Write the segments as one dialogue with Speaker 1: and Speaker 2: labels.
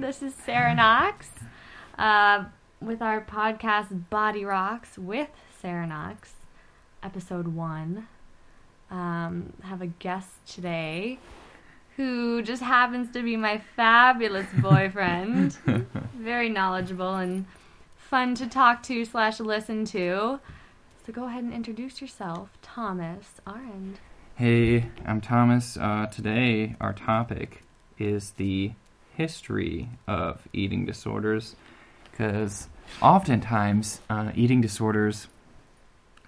Speaker 1: This is Sarah Knox uh, with our podcast Body Rocks with Sarah Knox, episode one. Um, have a guest today who just happens to be my fabulous boyfriend. Very knowledgeable and fun to talk to slash listen to. So go ahead and introduce yourself, Thomas Arend.
Speaker 2: Hey, I'm Thomas. Uh, today, our topic is the history of eating disorders, because oftentimes uh, eating disorders,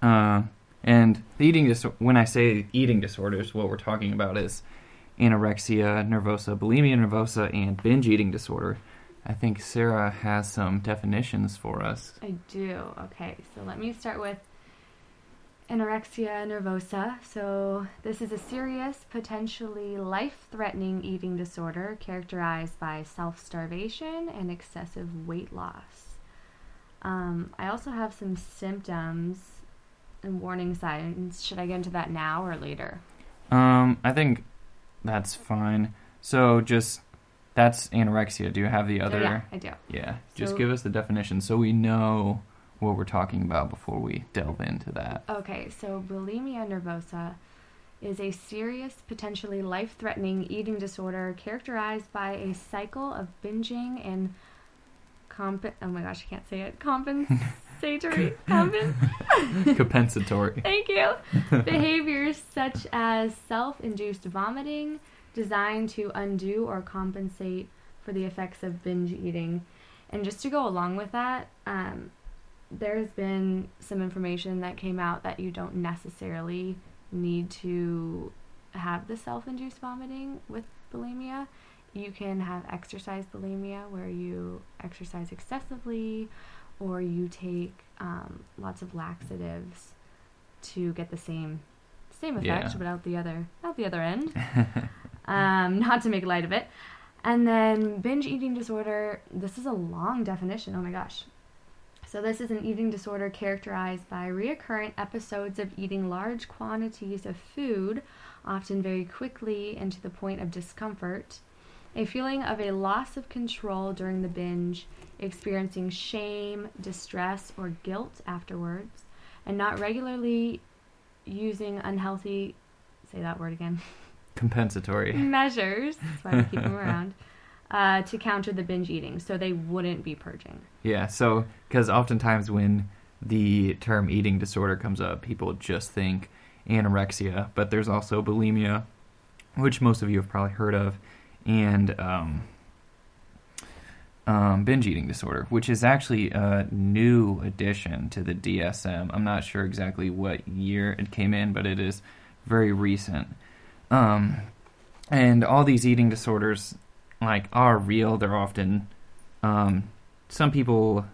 Speaker 2: uh, and eating dis- when I say eating disorders, what we're talking about is anorexia nervosa, bulimia nervosa, and binge eating disorder. I think Sarah has some definitions for us.
Speaker 1: I do. Okay, so let me start with anorexia nervosa. So, this is a serious, potentially life threatening eating disorder characterized by self starvation and excessive weight loss. Um, I also have some symptoms and warning signs. Should I get into that now or later?
Speaker 2: Um, I think that's fine. So just that's anorexia. Do you have the
Speaker 1: Oh,
Speaker 2: other?
Speaker 1: yeah, I do.
Speaker 2: Yeah, just
Speaker 1: So-
Speaker 2: give us the definition so we know what we're talking about before we delve into that.
Speaker 1: Okay, so bulimia nervosa is a serious, potentially life threatening eating disorder characterized by a cycle of binging and comp oh my gosh, I can't say it. Compensatory compen-
Speaker 2: Compensatory.
Speaker 1: Thank you. Behaviors such as self induced vomiting designed to undo or compensate for the effects of binge eating. And just to go along with that, um, there's been some information that came out that you don't necessarily need to have the self induced vomiting with bulimia. You can have exercise bulimia where you exercise excessively or you take um, lots of laxatives to get the same same effect
Speaker 2: Yeah.
Speaker 1: but out the other out the other end. Um, not to make light of it. And then binge eating disorder. This is a long definition. Oh my gosh so this is an eating disorder characterized by recurrent episodes of eating large quantities of food often very quickly and to the point of discomfort. A feeling of a loss of control during the binge experiencing shame distress or guilt afterwards and not regularly using unhealthy say that word again
Speaker 2: Compensatory.
Speaker 1: measures. That's why we keep them around uh, to counter the binge eating so they wouldn't be purging
Speaker 2: Yeah, so because oftentimes when the term eating disorder comes up, people just think anorexia, but there's also bulimia, which most of you have probably heard of, and um, um, binge eating disorder, which is actually a new addition to the DSM. I'm not sure exactly what year it came in, but it is very recent. Um, and all these eating disorders, like, are real. They're often um, some people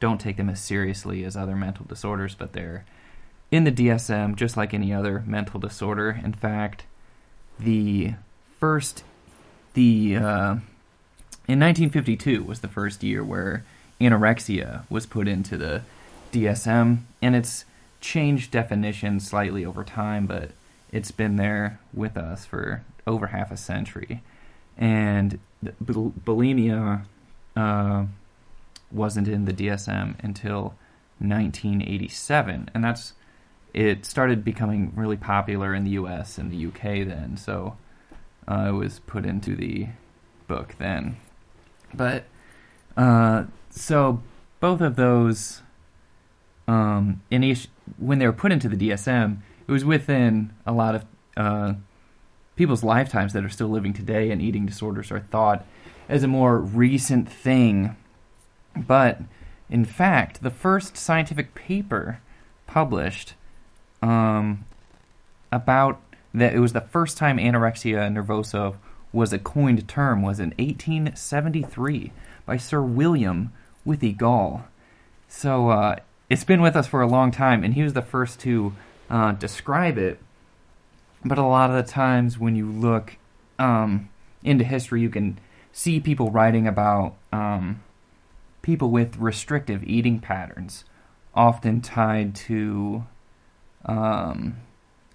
Speaker 2: don't take them as seriously as other mental disorders, but they're in the DSM just like any other mental disorder. In fact, the first, the uh, in 1952 was the first year where anorexia was put into the DSM, and it's changed definition slightly over time, but it's been there with us for over half a century. And bul- bulimia uh, wasn't in the DSM until 1987, and that's it started becoming really popular in the U.S. and the U.K. then, so uh, it was put into the book then. But uh, so both of those, um, in each, when they were put into the DSM, it was within a lot of uh, people's lifetimes that are still living today, and eating disorders are thought as a more recent thing. But in fact, the first scientific paper published um, about that it was the first time anorexia nervosa was a coined term was in 1873 by Sir William Withey Gull. So uh, it's been with us for a long time, and he was the first to uh, describe it. But a lot of the times when you look um, into history, you can see people writing about um, people with restrictive eating patterns, often tied to um,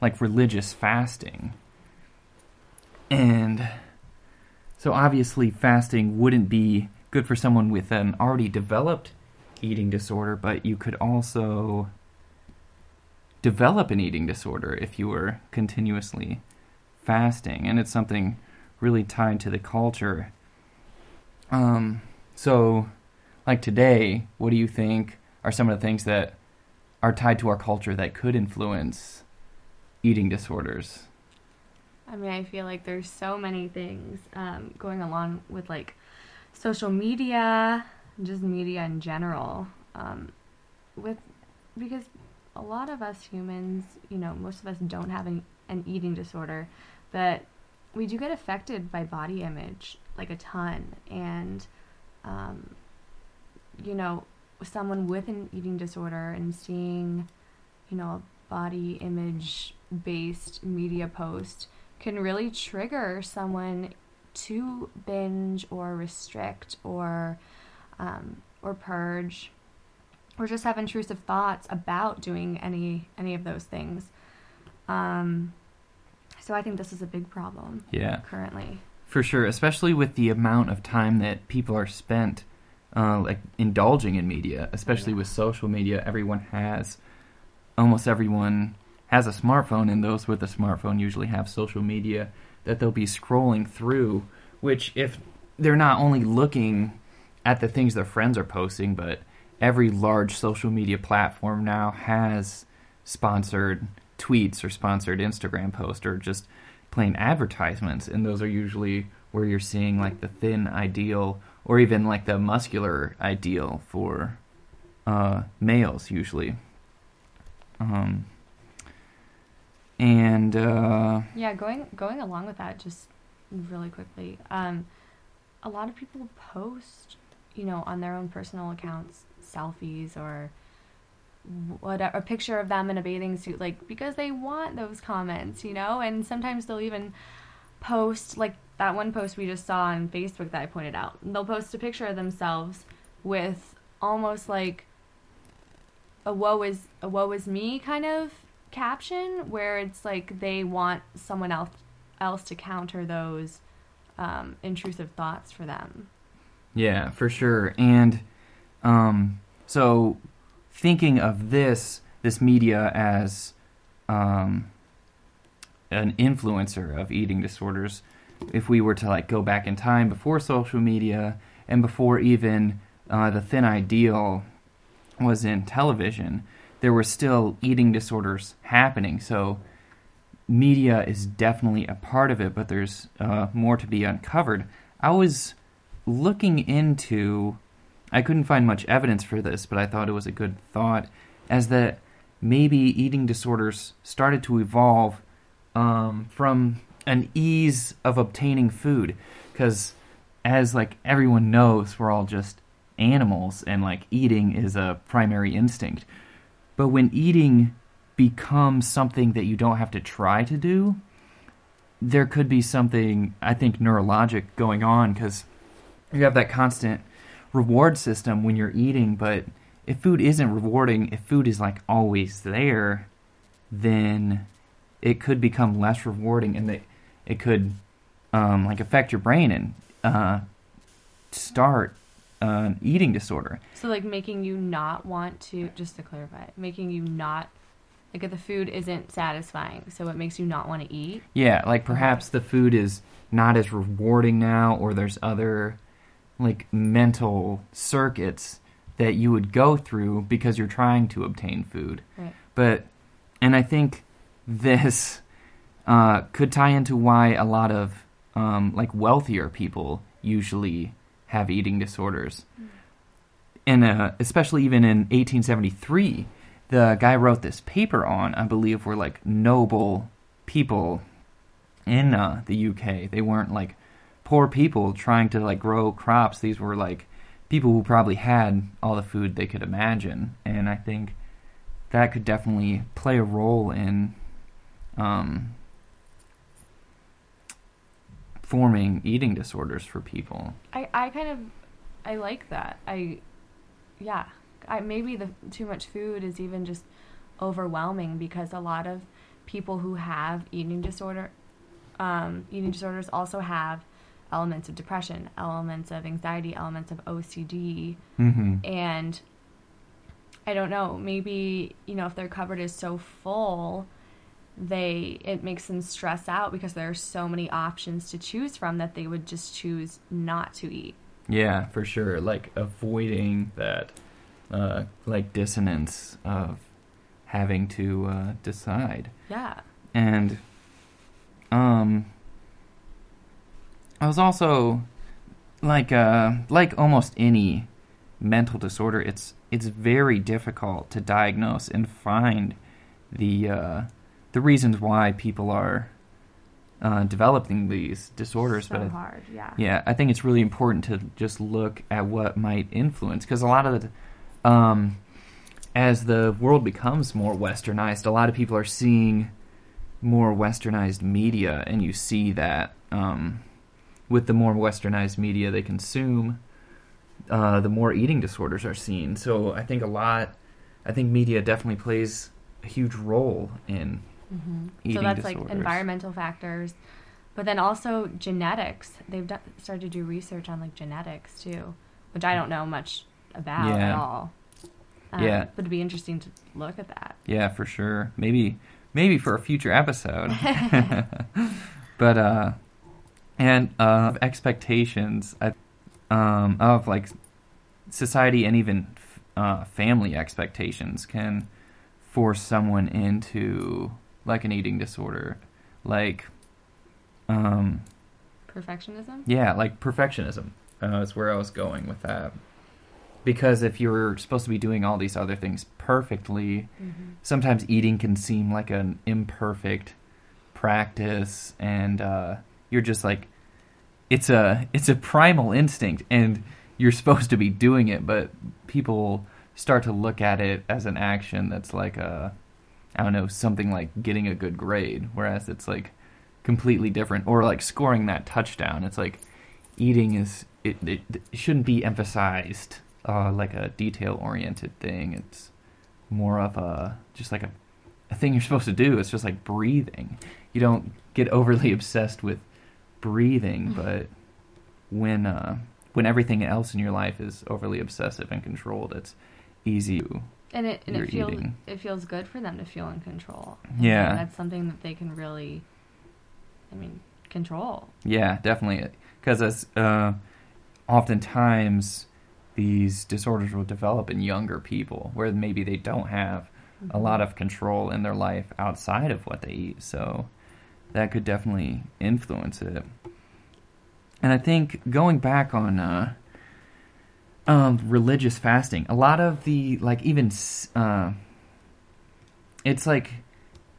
Speaker 2: like religious fasting. And so obviously fasting wouldn't be good for someone with an already developed eating disorder, but you could also develop an eating disorder if you were continuously fasting, and it's something really tied to the culture. Um, so, like today, what do you think are some of the things that are tied to our culture that could influence eating disorders?
Speaker 1: I mean, I feel like there's so many things um, going along with like social media, just media in general. Um, with because a lot of us humans, you know, most of us don't have an, an eating disorder, but we do get affected by body image like a ton. And, um, you know, someone with an eating disorder and seeing, you know, a body image based media post can really trigger someone to binge or restrict or um, or purge or just have intrusive thoughts about doing any any of those things. Um, so I think this is a big problem.
Speaker 2: Yeah,
Speaker 1: currently
Speaker 2: for sure, especially with the amount of time that people are spent uh, like indulging in media, especially yeah. with social media. Everyone has almost everyone has a smartphone, and those with a smartphone usually have social media that they'll be scrolling through. Which, if they're not only looking at the things their friends are posting, but every large social media platform now has sponsored tweets or sponsored Instagram posts or just plain advertisements, and those are usually where you're seeing like the thin ideal or even like the muscular ideal for uh, males usually. Um, and uh,
Speaker 1: yeah, going going along with that, just really quickly, um, a lot of people post, you know, on their own personal accounts selfies or whatever a picture of them in a bathing suit like because they want those comments you know? And sometimes they'll even post like that one post we just saw on facebook that i pointed out. They'll post a picture of themselves with almost like a woe is a woe is me kind of caption where it's like they want someone else else to counter those um, intrusive thoughts for them.
Speaker 2: Yeah for sure. And um, so thinking of this this media as um, an influencer of eating disorders, if we were to like go back in time before social media and before even uh, the thin ideal was in television, there were still eating disorders happening. So media is definitely a part of it, but there's uh, more to be uncovered. I was looking into I couldn't find much evidence for this, but I thought it was a good thought, as that maybe eating disorders started to evolve um, from an ease of obtaining food, because as like everyone knows, we're all just animals, and like eating is a primary instinct. But when eating becomes something that you don't have to try to do, there could be something I think neurologic going on because you have that constant reward system when you're eating, but if food isn't rewarding, if food is like always there, then it could become less rewarding and it, it could um, like affect your brain and uh, start an eating disorder.
Speaker 1: So like making you not want to just to clarify, making you not like if the food isn't satisfying, so it makes you not want to eat.
Speaker 2: Yeah, like perhaps the food is not as rewarding now, or there's other like mental circuits that you would go through because you're trying to obtain food.
Speaker 1: Right.
Speaker 2: But and I think this uh, could tie into why a lot of um, like wealthier people usually have eating disorders. Mm. And uh, especially even in 1873, the guy wrote this paper on, I believe, were like noble people in uh, the UK. They weren't like poor people trying to like grow crops. These were like people who probably had all the food they could imagine, and I think that could definitely play a role in um, forming eating disorders for people.
Speaker 1: I, I kind of I like that. I yeah. I maybe the too much food is even just overwhelming because a lot of people who have eating disorder um, eating disorders also have elements of depression, elements of anxiety, elements of OCD,
Speaker 2: hmm
Speaker 1: and I don't know, maybe, you know, if their cupboard is so full, they it makes them stress out because there are so many options to choose from that they would just choose not to eat.
Speaker 2: Yeah, for sure. Like avoiding that, uh, like dissonance of having to uh, decide.
Speaker 1: Yeah.
Speaker 2: and um I was also like uh like almost any mental disorder it's it's very difficult to diagnose and find the uh the reasons why people are uh, developing these disorders
Speaker 1: so
Speaker 2: but
Speaker 1: hard, yeah.
Speaker 2: yeah, I think it's really important to just look at what might influence because a lot of the, um, as the world becomes more westernized, a lot of people are seeing more westernized media, and you see that um, with the more westernized media they consume, uh, the more eating disorders are seen. So I think a lot, I think media definitely plays a huge role in
Speaker 1: hmm
Speaker 2: eating
Speaker 1: So that's like environmental factors, but then also genetics. They've done, started to do research on like genetics too, which I don't know much about at all. Um,
Speaker 2: Yeah.
Speaker 1: but it'd be interesting to look at that.
Speaker 2: Yeah, for sure. Maybe maybe for a future episode. but uh and uh expectations um of like society and even uh family expectations can force someone into like an eating disorder. Like um
Speaker 1: Perfectionism.
Speaker 2: yeah, like perfectionism uh, is where I was going with that. Because if you're supposed to be doing all these other things perfectly,
Speaker 1: Mm-hmm.
Speaker 2: sometimes eating can seem like an imperfect practice, and uh, you're just like, it's a it's a primal instinct, and you're supposed to be doing it, but people start to look at it as an action that's like a, I don't know, something like getting a good grade, whereas it's like completely different, or like scoring that touchdown. It's like eating is it, it, it shouldn't be emphasized uh, like a detail oriented thing. It's more of a just like a, a thing you're supposed to do. It's just like breathing. You don't get overly obsessed with breathing, but when uh, when everything else in your life is overly obsessive and controlled, it's easy. to-
Speaker 1: And it and it feels
Speaker 2: eating.
Speaker 1: it feels good for them to feel in control. And
Speaker 2: Yeah.
Speaker 1: that's something that they can really, I mean, control.
Speaker 2: Yeah, definitely. Because as uh, oftentimes these disorders will develop in younger people, where maybe they don't have a lot of control in their life outside of what they eat. So that could definitely influence it. And I think going back on uh, um, religious fasting, a lot of the like even uh, it's like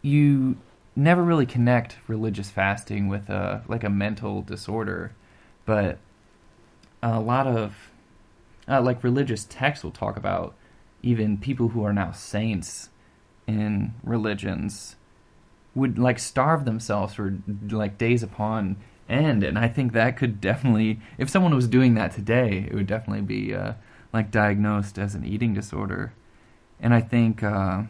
Speaker 2: you never really connect religious fasting with a like a mental disorder, but a lot of uh, like religious texts will talk about even people who are now saints in religions would like starve themselves for like days upon end and i think that could definitely if someone was doing that today it would definitely be uh, like diagnosed as an eating disorder. And i think uh,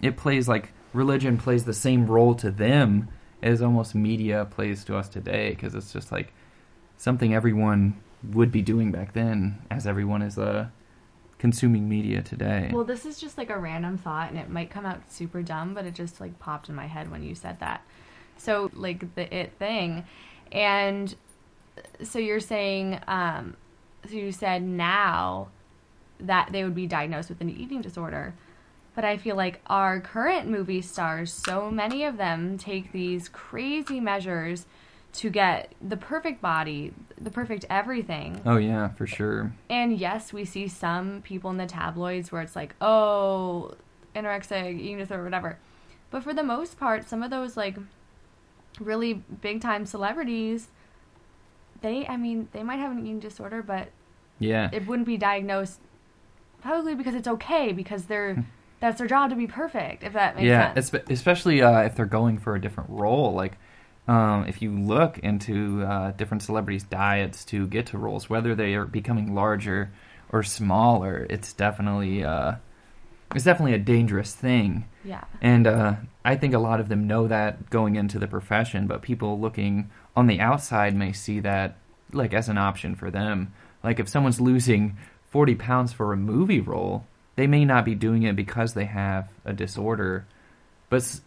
Speaker 2: it plays like religion plays the same role to them as almost media plays to us today because it's just like something everyone would be doing back then as everyone is uh, consuming media today
Speaker 1: Well, this is just like a random thought, and it might come out super dumb, but it just like popped in my head when you said that. So, like the it thing, and so you're saying, um, so you said now that they would be diagnosed with an eating disorder. But I feel like our current movie stars, so many of them take these crazy measures to get the perfect body, the perfect everything.
Speaker 2: oh yeah for sure
Speaker 1: And yes, we see some people in the tabloids where it's like, oh, anorexic, eating disorder, whatever. But for the most part, some of those like really big time celebrities, they, I mean, they might have an eating disorder, but
Speaker 2: yeah
Speaker 1: it wouldn't be diagnosed probably because it's okay because they're that's their job to be perfect. If that makes
Speaker 2: yeah
Speaker 1: sense.
Speaker 2: espe- especially uh, if they're going for a different role like um, if you look into uh, different celebrities diets to get to roles whether they are becoming larger or smaller it's definitely uh, it's definitely a dangerous thing
Speaker 1: Yeah.
Speaker 2: And uh, I think a lot of them know that going into the profession, but people looking on the outside may see that like as an option for them. Like if someone's losing 40 pounds for a movie role, they may not be doing it because they have a disorder, but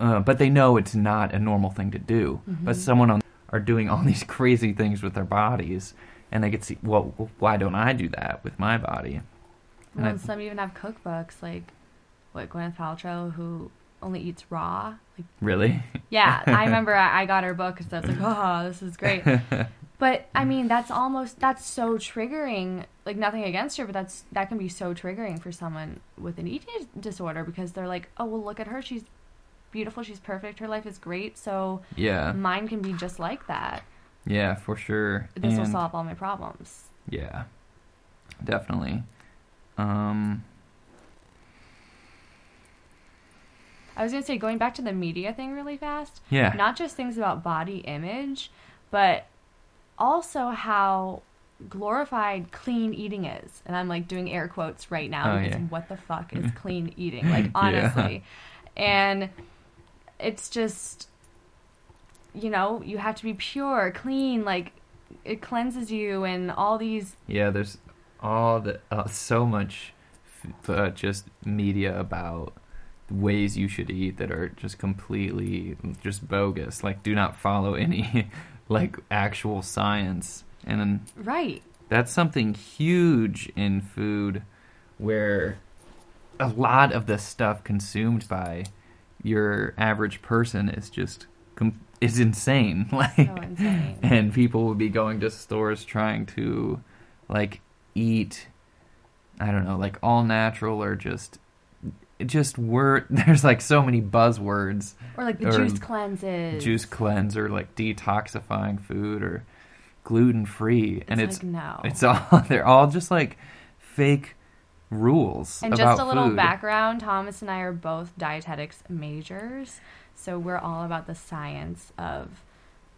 Speaker 2: uh, but they know it's not a normal thing to do. But
Speaker 1: Mhm.
Speaker 2: someone on are doing all these crazy things with their bodies, and they could see, well, why don't I do that with my body? And
Speaker 1: Well,
Speaker 2: I-
Speaker 1: some even have cookbooks like what Gwyneth Paltrow who only eats raw. Like,
Speaker 2: Really?
Speaker 1: yeah, I remember I, I got her book because I was like, oh, this is great. But I mean, that's almost that's so triggering. Like nothing against her, but that's that can be so triggering for someone with an eating disorder because they're like, oh well, look at her, she's beautiful, she's perfect, her life is great, so
Speaker 2: yeah,
Speaker 1: mine can be just like that.
Speaker 2: yeah, for sure.
Speaker 1: This will solve all my problems.
Speaker 2: Yeah, definitely. Um,
Speaker 1: I was gonna say going back to the media thing really fast.
Speaker 2: yeah,
Speaker 1: not just things about body image, but also how glorified clean eating is. And I'm like doing air quotes right now
Speaker 2: Oh,
Speaker 1: because
Speaker 2: yeah.
Speaker 1: what the fuck is clean eating? Like
Speaker 2: Yeah.
Speaker 1: honestly. And it's just you know, you have to be pure, clean, like it cleanses you and all these
Speaker 2: yeah. There's all the uh, so much, f- uh, just media about ways you should eat that are just completely just bogus. Like, do not follow any like actual science, and then
Speaker 1: right.
Speaker 2: that's something huge in food where a lot of the stuff consumed by your average person is just com- is insane like
Speaker 1: So insane.
Speaker 2: and people would be going to stores trying to like eat i don't know like all natural or just just word there's like so many buzzwords
Speaker 1: Or like the
Speaker 2: Or
Speaker 1: juice cleanses.
Speaker 2: juice cleanse or like detoxifying food or gluten free and
Speaker 1: It's
Speaker 2: it's
Speaker 1: like no.
Speaker 2: it's all they're all just like fake rules
Speaker 1: And just a little
Speaker 2: food.
Speaker 1: background Thomas and I are both dietetics majors, so we're all about the science of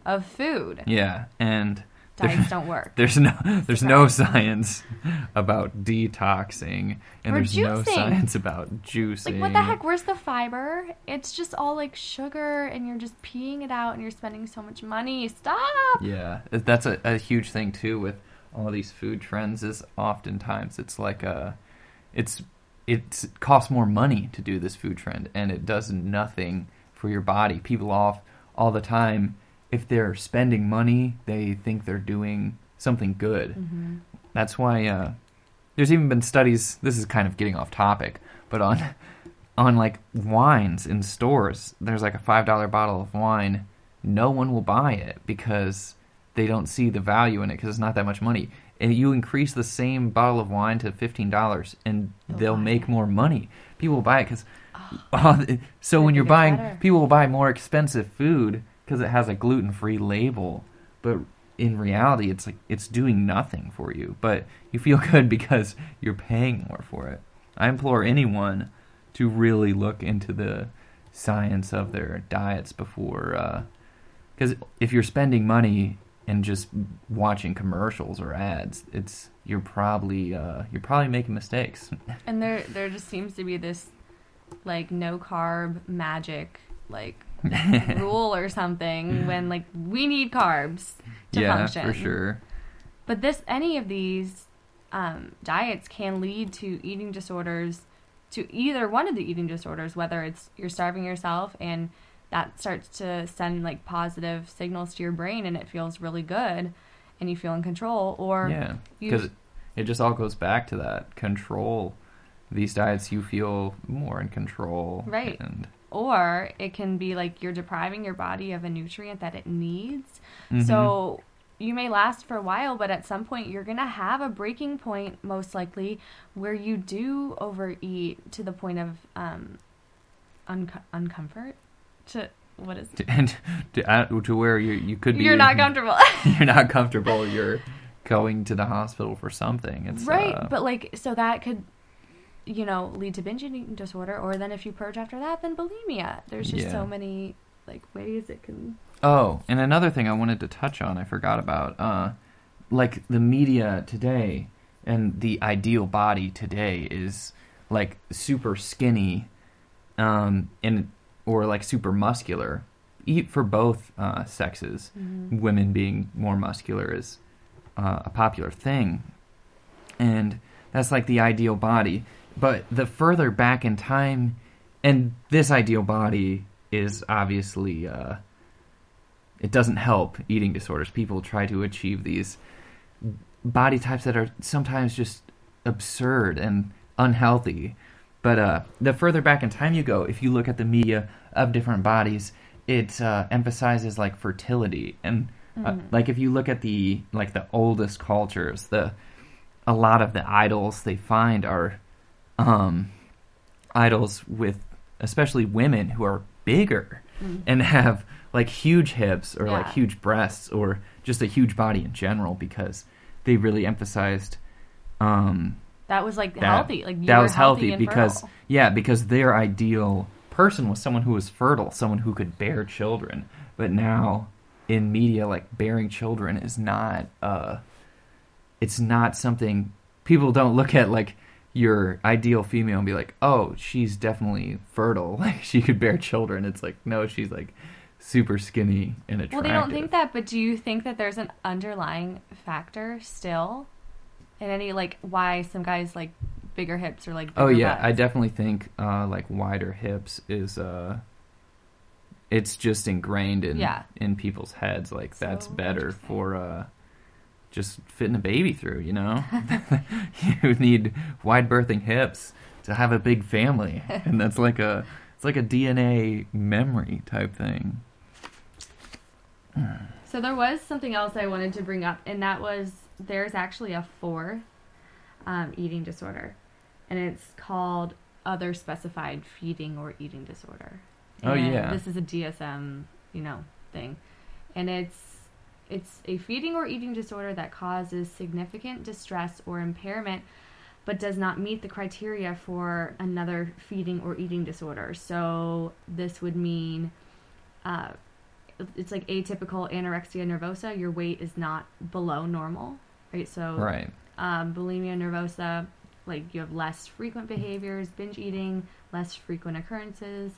Speaker 1: of food.
Speaker 2: Yeah, and
Speaker 1: Diets don't work.
Speaker 2: there's no there's no science about detoxing, and
Speaker 1: Or
Speaker 2: there's no science about juicing.
Speaker 1: Like what the heck? Where's the fiber? It's just all like sugar, and you're just peeing it out, and you're spending so much money. Stop.
Speaker 2: Yeah, that's a, a huge thing too with all these food trends. Is oftentimes it's like a, it's it's it costs more money to do this food trend, and it does nothing for your body. People off all the time, if they're spending money, they think they're doing something good.
Speaker 1: Mm-hmm.
Speaker 2: That's why uh, there's even been studies. This is kind of getting off topic, but on on like wines in stores, there's like a five dollar bottle of wine. No one will buy it because they don't see the value in it because it's not that much money. And you increase the same bottle of wine to fifteen dollars, and
Speaker 1: They'll
Speaker 2: make more money. People will buy it because.
Speaker 1: Oh, uh,
Speaker 2: so when you're buying,
Speaker 1: better.
Speaker 2: people will buy more expensive food because it has a gluten-free label. But in reality, it's like it's doing nothing for you. But you feel good because you're paying more for it. I implore anyone to really look into the science of their diets before, uh, because if you're spending money and just watching commercials or ads, it's you're probably uh, you're probably making mistakes.
Speaker 1: and there there just seems to be this like no carb magic like rule or something when like we need carbs to
Speaker 2: yeah,
Speaker 1: function.
Speaker 2: for sure.
Speaker 1: But this, any of these um, diets can lead to eating disorders, to either one of the eating disorders, whether it's you're starving yourself and that starts to send like positive signals to your brain and it feels really good and you feel in control, or
Speaker 2: yeah, because it just all goes back to that control. These diets, you feel more in control,
Speaker 1: Right.
Speaker 2: And
Speaker 1: or it can be like you're depriving your body of a nutrient that it needs.
Speaker 2: Mhm.
Speaker 1: So you may last for a while, but at some point you're going to have a breaking point, most likely, where you do overeat to the point of um, unco- uncomfort. To what is
Speaker 2: to, and to, add- to where you you could be
Speaker 1: You're not comfortable.
Speaker 2: you're not comfortable. You're going to the hospital for something. It's
Speaker 1: right.
Speaker 2: uh,
Speaker 1: But like, so that could, you know, lead to binge eating disorder, or then if you purge after that, then bulimia. There's just
Speaker 2: Yeah.
Speaker 1: so many like ways it can.
Speaker 2: Oh, and another thing I wanted to touch on, I forgot about, uh, like the media today and the ideal body today is like super skinny, um, and or like super muscular. Eat for both uh, sexes.
Speaker 1: Mhm.
Speaker 2: Women being more muscular is uh, a popular thing, and that's like the ideal body. But the further back in time, and this ideal body is obviously uh, it doesn't help eating disorders. People try to achieve these body types that are sometimes just absurd and unhealthy. But uh, the further back in time you go, if you look at the media of different bodies, it uh, emphasizes like fertility and uh,
Speaker 1: Mhm.
Speaker 2: like if you look at the like the oldest cultures, the a lot of the idols they find are um, idols with especially women who are bigger
Speaker 1: Mhm.
Speaker 2: and have like huge hips or like huge breasts or just a huge body in general because they really emphasized um,
Speaker 1: That was like
Speaker 2: that-
Speaker 1: healthy. Like you
Speaker 2: that was healthy
Speaker 1: healthy
Speaker 2: because
Speaker 1: fertile.
Speaker 2: yeah because their ideal person was someone who was fertile someone who could bear children but now in media like bearing children is not uh it's not something people don't look at like your ideal female and be like oh she's definitely fertile like she could bear children it's like no she's like super skinny and attractive.
Speaker 1: Well, they don't think that, but do you think that there's an underlying factor still in any like why some guys like bigger hips or like
Speaker 2: Oh yeah,
Speaker 1: butts?
Speaker 2: I definitely think uh, like wider hips is uh, it's just ingrained in
Speaker 1: Yeah.
Speaker 2: in people's heads. Like that's
Speaker 1: So
Speaker 2: better for uh, just fitting a baby through. You know, you need wide birthing hips to have a big family, and that's like a it's like a DNA memory type thing.
Speaker 1: So there was something else I wanted to bring up, and that was there's actually a fourth um, eating disorder, and it's called other specified feeding or eating disorder.
Speaker 2: Oh, yeah.
Speaker 1: this is a DSM, you know, thing, and it's it's a feeding or eating disorder that causes significant distress or impairment, but does not meet the criteria for another feeding or eating disorder. So this would mean. Uh, it's like atypical anorexia nervosa. Your weight is not below normal, right? So,
Speaker 2: Right.
Speaker 1: um, bulimia nervosa, like you have less frequent behaviors, binge eating, less frequent occurrences,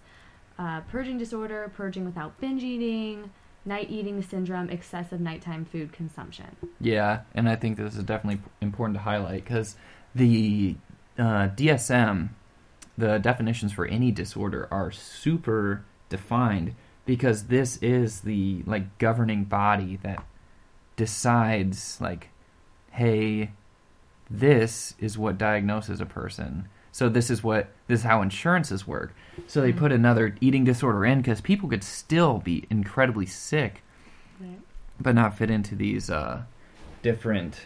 Speaker 1: uh, purging disorder, purging without binge eating, night eating syndrome, excessive nighttime food consumption.
Speaker 2: Yeah, and I think this is definitely important to highlight because the uh, DSM, the definitions for any disorder are super defined because this is the like governing body that decides like, hey, this is what diagnoses a person. So this is what this is how insurances work. So they
Speaker 1: Mhm.
Speaker 2: put another eating disorder in because people could still be incredibly sick
Speaker 1: Right.
Speaker 2: but not fit into these uh, different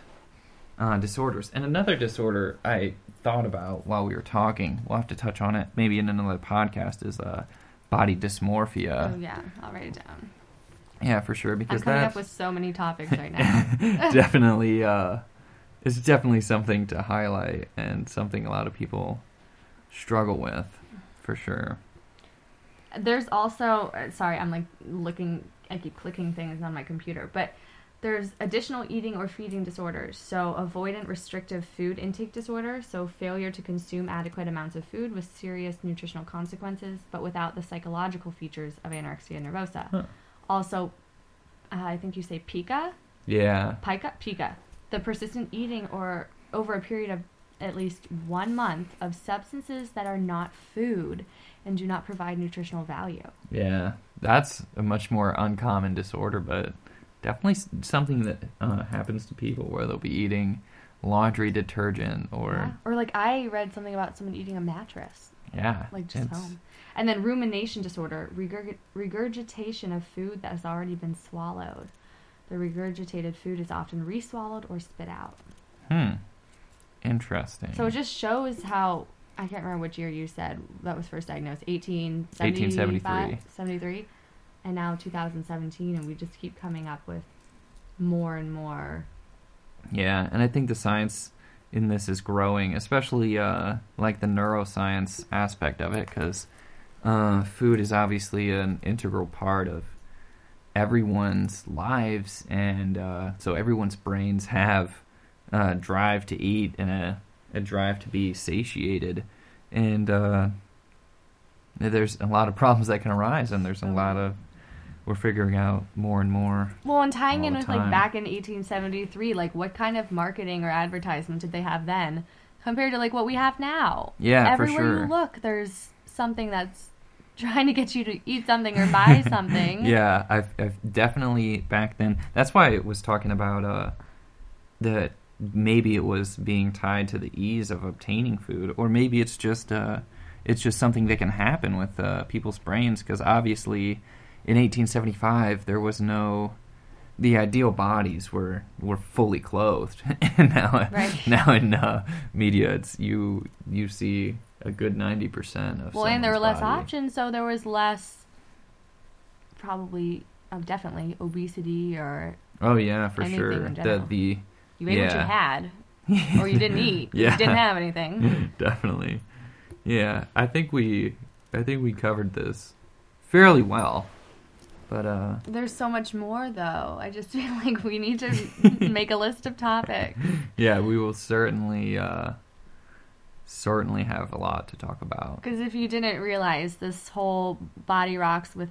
Speaker 2: uh, disorders. And another disorder I thought about while we were talking, we'll have to touch on it maybe in another podcast, is uh, body dysmorphia.
Speaker 1: oh yeah, I'll write it down.
Speaker 2: Yeah, for sure, Because
Speaker 1: I'm
Speaker 2: coming
Speaker 1: up with so many topics right now.
Speaker 2: definitely uh, it's definitely something to highlight and something a lot of people struggle with, for sure.
Speaker 1: There's also uh, sorry, I'm like looking. I keep clicking things on my computer, but there's additional eating or feeding disorders. So avoidant restrictive food intake disorder. So failure to consume adequate amounts of food with serious nutritional consequences, but without the psychological features of anorexia nervosa.
Speaker 2: Huh.
Speaker 1: Also, uh, I think you say pica,
Speaker 2: Yeah,
Speaker 1: pica, pica, the persistent eating or over a period of at least one month of substances that are not food and do not provide nutritional value.
Speaker 2: yeah, that's a much more uncommon disorder, but definitely something that uh, happens to people where they'll be eating laundry detergent or
Speaker 1: Yeah. Or like I read something about someone eating a mattress,
Speaker 2: yeah,
Speaker 1: like just
Speaker 2: it's-
Speaker 1: home. And then rumination disorder, regurg- regurgitation of food that has already been swallowed. The regurgitated food is often reswallowed or spit out.
Speaker 2: Hmm. Interesting.
Speaker 1: So it just shows how I can't remember which year you said that was first diagnosed
Speaker 2: 1873.
Speaker 1: 73 and now 2017 and we just keep coming up with more and more
Speaker 2: yeah, and I think the science in this is growing, especially uh, like the neuroscience aspect of it, because uh, food is obviously an integral part of everyone's lives, and uh, so everyone's brains have a drive to eat and a, a drive to be satiated, and uh, there's a lot of problems that can arise, and there's a lot of we're figuring out more and more.
Speaker 1: Well, and tying in with like back in 1873, like what kind of marketing or advertisement did they have then compared to like what we have now?
Speaker 2: Yeah, for
Speaker 1: Everywhere
Speaker 2: sure.
Speaker 1: you look, there's something that's trying to get you to eat something or buy something.
Speaker 2: Yeah, I've, I've definitely back then. That's why I was talking about uh, that maybe it was being tied to the ease of obtaining food, or maybe it's just uh, it's just something that can happen with uh, people's brains. Because obviously, in 1875, there was no the ideal bodies were were fully clothed, and now
Speaker 1: Right.
Speaker 2: now in uh, media, it's you you see a good 90 percent of
Speaker 1: Well, and there were less
Speaker 2: body.
Speaker 1: options, so there was less, probably, uh, definitely obesity or
Speaker 2: Oh yeah, for sure. The the
Speaker 1: you ate what you had or you didn't eat.
Speaker 2: Yeah.
Speaker 1: You didn't have anything.
Speaker 2: Definitely. Yeah, I think we I think we covered this fairly well. But uh
Speaker 1: There's so much more, though. I just feel like we need to make a list of topics.
Speaker 2: yeah, we will certainly uh certainly have a lot to talk about.
Speaker 1: Because if you didn't realize this whole Body Rocks with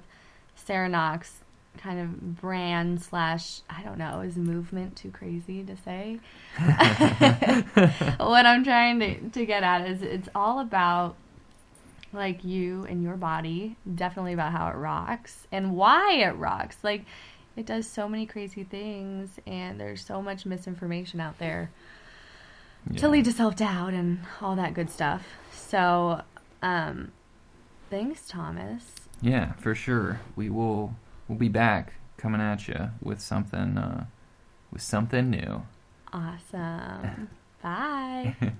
Speaker 1: Sarah Knox kind of brand slash, I don't know, is movement too crazy to say? what I'm trying to, to get at is it's all about like you and your body, definitely about how it rocks and why it rocks. Like it does so many crazy things and there's so much misinformation out there to lead to self doubt and all that good stuff. So, um, thanks, Thomas.
Speaker 2: Yeah, for sure. We will we'll be back coming at you with something uh with something new.
Speaker 1: Awesome. Bye.